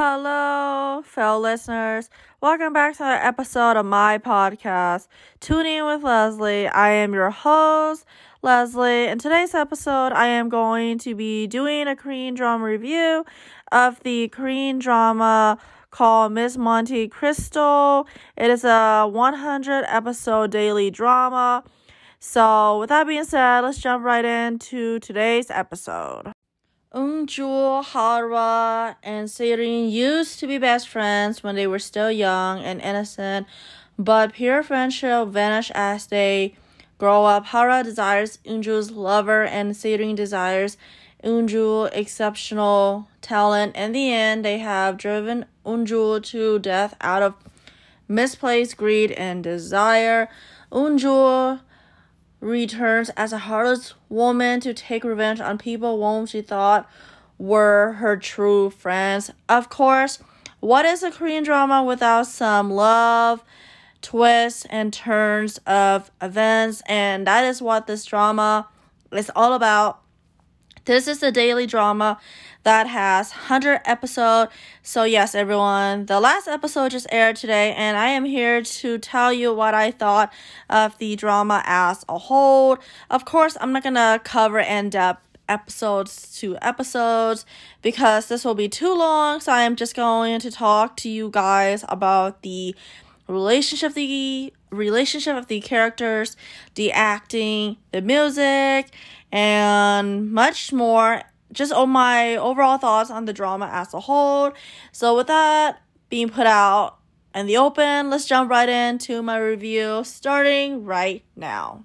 Hello, fellow listeners. Welcome back to another episode of my podcast, Tuning with Leslie. I am your host, Leslie. In today's episode, I am going to be doing a Korean drama review of the Korean drama called Miss Monte Cristo. It is a 100 episode daily drama. So, with that being said, let's jump right into today's episode. Eunju, Hara, and Seirin used to be best friends when they were still young and innocent, but pure friendship vanished as they grow up. Hara desires Eunju's lover, and Seirin desires Eunju's exceptional talent. In the end, they have driven Eunju to death out of misplaced greed and desire. Eunju returns as a heartless woman to take revenge on people whom she thought were her true friends. Of course, what is a Korean drama without some love, twists, and turns of events? And that is what this drama is all about. This is a daily drama that has 100 episode. So yes, everyone, the last episode just aired today and I am here to tell you what I thought of the drama as a whole. Of course, I'm not going to cover in depth episodes to episodes because this will be too long. So I am just going to talk to you guys about the relationship the relationship of the characters, the acting, the music, and much more just on my overall thoughts on the drama as a whole. So with that being put out in the open, let's jump right into my review starting right now.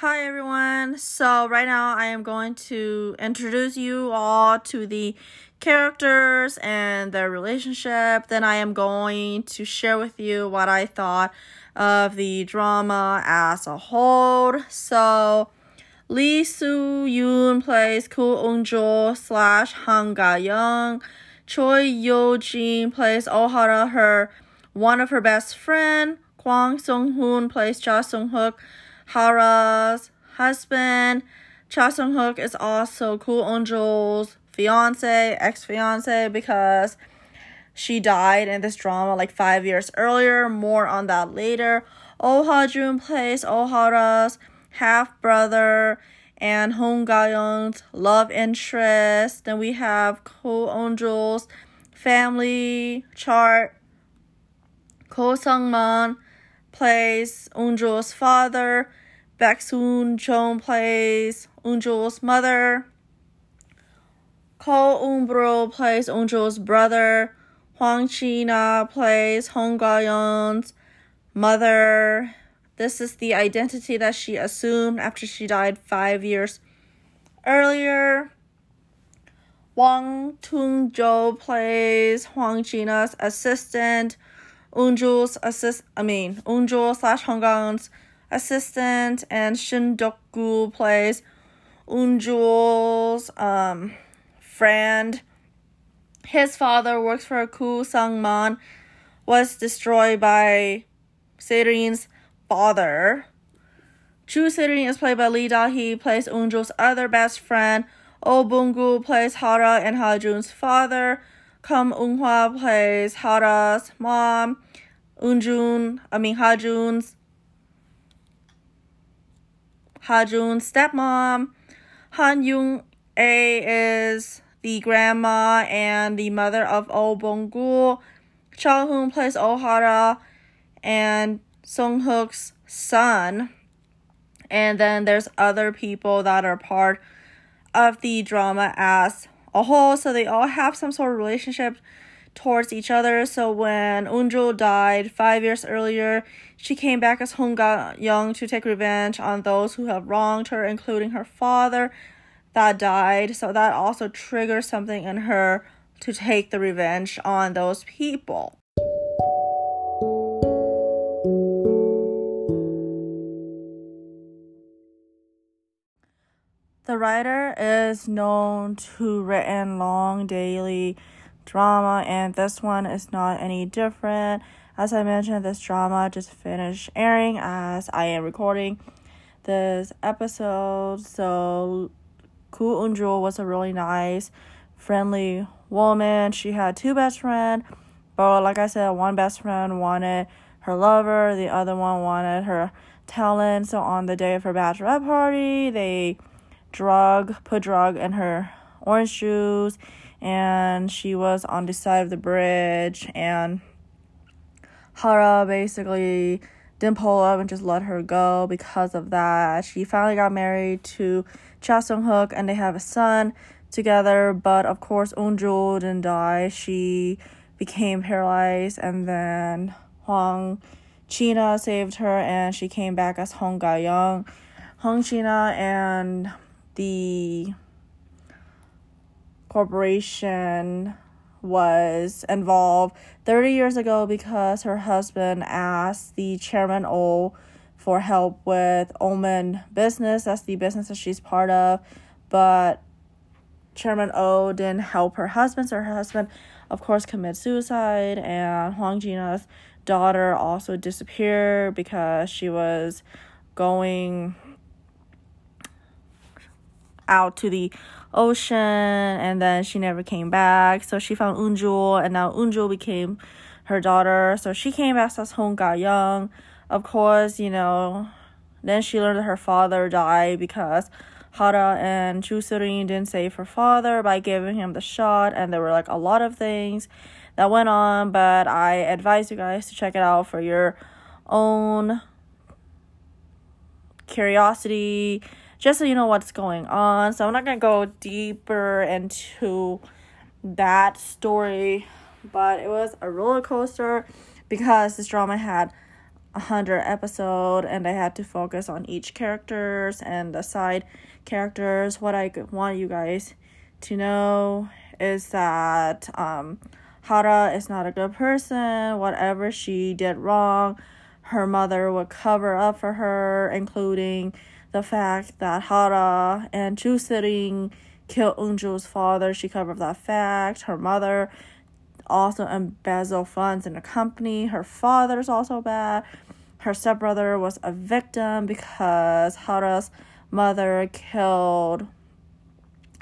Hi everyone. So right now I am going to introduce you all to the characters and their relationship. Then I am going to share with you what I thought of the drama as a whole. So Lee Soo Yoon plays Ko Eun Jo slash Han Ga Young. Choi Yo Jin plays Ohara, her one of her best friend. Kwang Sung Hoon plays Cha Sung Hook, Hara's husband. Cha Sung Hook is also Ko Eun Jo's fiance, ex fiance, because she died in this drama like five years earlier. More on that later. Oh Ha Jun plays oh Ohara's half brother and Hong Ga-young's love interest. Then we have Ko Eun-jo's family chart. Ko Sung-man plays Eun-jo's father. Baek Soon-jong plays Eun-jo's mother. Ko Eun-bro plays Eun-jo's brother. Hwang Chi-na plays Hong Ga-young's mother. This is the identity that she assumed after she died five years earlier. Wang Tung-jo plays Hwang Chi-na's assistant. Eun-ju's assist I mean Eun-jo slash Hongang's assistant and Shin Dok-gu plays Eun-ju's um friend. His father works for Ku Sang-man was destroyed by Seirin's father. Chu Sitting is played by Lee Da-hee, plays Eun-jo's other best friend. Oh Bung-gu plays Hara and Ha-jun's father. Kim Eun-hwa plays Hara's mom. Eun-jun, I mean Ha-jun's Ha-jun's stepmom. Han Young-ae is the grandma and the mother of Oh Bung-gu. Cha Hoon plays Oh Hara and Sung Hook's son. And then there's other people that are part of the drama as a whole. So they all have some sort of relationship towards each other. So when Eun-jo died five years earlier, she came back as Hong Ga-young to take revenge on those who have wronged her, including her father that died. So that also triggers something in her to take the revenge on those people. Writer is known to written long daily drama, and this one is not any different. As I mentioned, this drama just finished airing as I am recording this episode. So, Ko Eun-jo was a really nice, friendly woman. She had two best friends, but like I said, one best friend wanted her lover, the other one wanted her talent. So on the day of her bachelorette party, they drug put drug in her orange juice and she was on the side of the bridge and Hara basically didn't pull up and just let her go because of that. She finally got married to Cha Sung Hook and they have a son together, but of course Eunjul didn't die. She became paralyzed and then Hwang Chi-na saved her and she came back as Hong Ga Young. Hong China and the corporation was involved 30 years ago because her husband asked the chairman O for help with Omen business. That's the business that she's part of. But Chairman O didn't help her husband, so her husband, of course, committed suicide. And Huang Jina's daughter also disappeared because she was going out to the ocean and then she never came back. So she found Eunjul and now Eunjul became her daughter. So she came back as Hong Ga Young. Of course, you know, then she learned that her father died because Hara and Chu Surin didn't save her father by giving him the shot and there were like a lot of things that went on, but I advise you guys to check it out for your own curiosity just so you know what's going on. So I'm not gonna go deeper into that story, but it was a roller coaster because this drama had a hundred episode and I had to focus on each characters and the side characters. What I want you guys to know is that um Hara is not a good person. Whatever she did wrong, her mother would cover up for her, including the fact that Hara and Chu Sering killed Eunjul's father. She covered that fact. Her mother also embezzled funds in the company. Her father's also bad. Her stepbrother was a victim because Hara's mother killed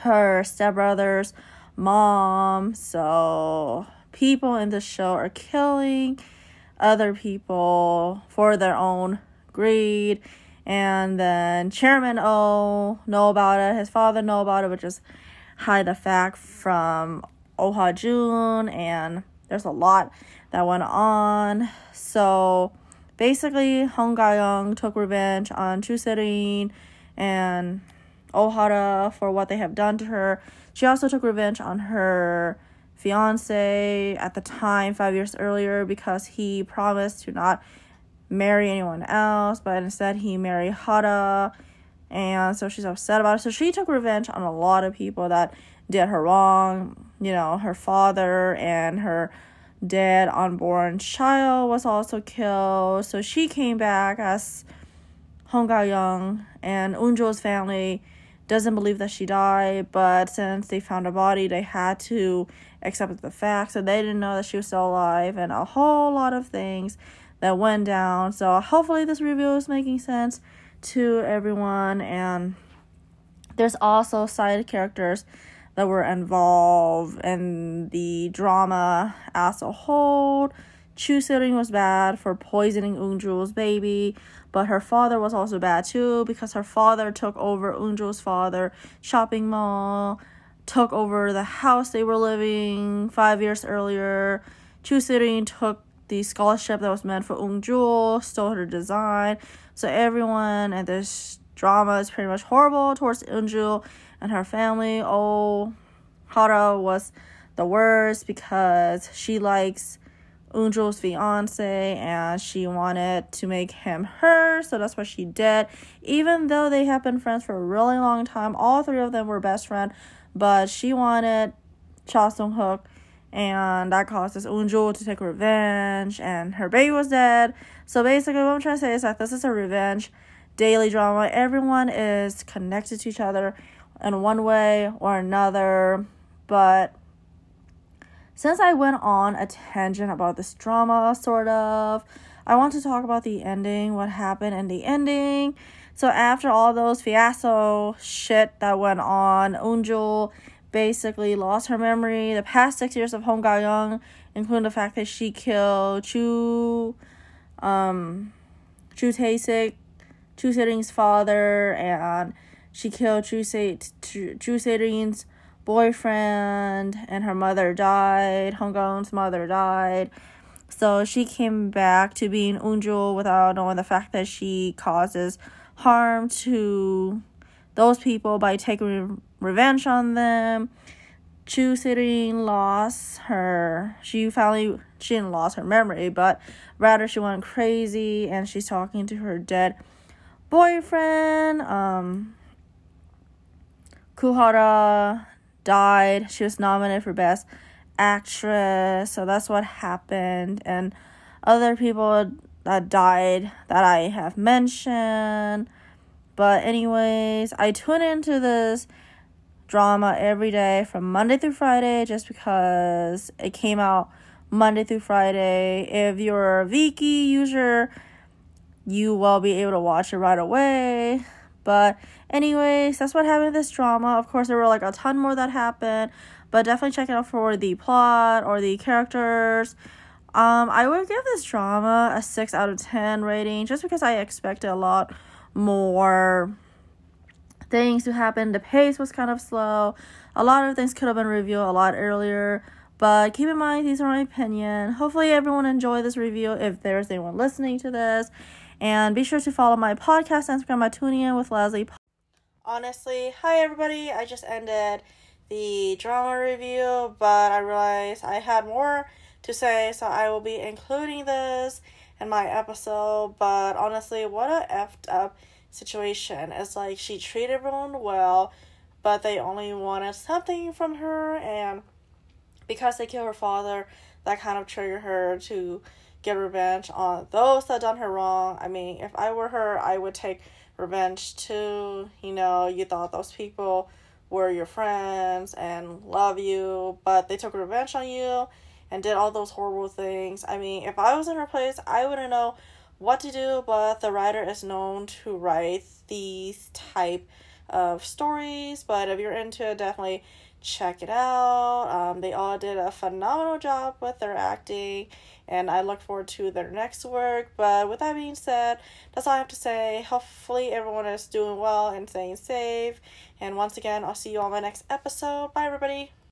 her stepbrother's mom. So people in the show are killing other people for their own greed and then Chairman O know about it, his father know about it, but just hide the fact from Oh Ha Jun, and there's a lot that went on. So basically, Hong Ga Young took revenge on Chu Serin and Oh Hara for what they have done to her. She also took revenge on her fiance at the time, five years earlier, because he promised to not marry anyone else, but instead he married Hara, and so she's upset about it. So she took revenge on a lot of people that did her wrong. You know, her father and her dead unborn child was also killed. So she came back as Hong Ga Young, and Unjo's family doesn't believe that she died, but since they found a body, they had to accept the fact. So they didn't know that she was still alive, and a whole lot of things that went down. So hopefully this review is making sense to everyone and there's also side characters that were involved in the drama as a whole. Chu Sering was bad for poisoning Eunjul's baby, but her father was also bad too because her father took over Eunjul's father shopping mall, took over the house they were living five years earlier. Chu Sering took the scholarship that was meant for Eunjul, stole her design. So everyone and this drama is pretty much horrible towards Eunjul and her family. Oh, Hara was the worst because she likes Eunjul's fiance and she wanted to make him her, so that's what she did. Even though they have been friends for a really long time, all three of them were best friends, but she wanted Cha Sung Hook and that causes Eunjul to take revenge, and her baby was dead. So basically, what I'm trying to say is that this is a revenge daily drama. Everyone is connected to each other in one way or another, but since I went on a tangent about this drama, sort of, I want to talk about the ending, what happened in the ending. So after all those fiasco shit that went on, Eunjul basically lost her memory the past six years of Hong Ga Young, including the fact that she killed Chu, um, Chu Tae-sik, Chu Se-ring's father, and she killed Chu Se Chu Se-ring's boyfriend, and her mother died. Hong Ga-eun's mother died. So she came back to being Eunjul without knowing the fact that she causes harm to those people by taking revenge on them. Chu Se-ring lost her. She finally she didn't lose her memory, but rather she went crazy and she's talking to her dead boyfriend. Um, Kuhara died. She was nominated for best actress, so that's what happened. And other people that died that I have mentioned. But anyways, I tune into this drama every day from Monday through Friday just because it came out Monday through Friday. If you're a Viki user, you will be able to watch it right away. But anyways, that's what happened this drama. Of course, there were like a ton more that happened, but definitely check it out for the plot or the characters. Um, I would give this drama a 6 out of 10 rating just because I expected a lot more things to happen. The pace was kind of slow. A lot of things could have been revealed a lot earlier. But keep in mind, these are my opinion. Hopefully, everyone enjoyed this review if there's anyone listening to this. And be sure to follow my podcast Instagram at Tuning In with Leslie. Honestly, hi everybody. I just ended the drama review, but I realized I had more to say, so I will be including this in my episode. But honestly, what a effed up situation. It's like she treated everyone well, but they only wanted something from her, and because they killed her father, that kind of triggered her to get revenge on those that done her wrong. I mean, if I were her, I would take revenge too. You know, you thought those people were your friends and love you, but they took revenge on you and did all those horrible things. I mean, if I was in her place, I wouldn't know what to do, but the writer is known to write these type of stories. But if you're into it, definitely check it out. Um, they all did a phenomenal job with their acting, and I look forward to their next work. But with that being said, that's all I have to say. Hopefully, everyone is doing well and staying safe. And once again, I'll see you on my next episode. Bye, everybody.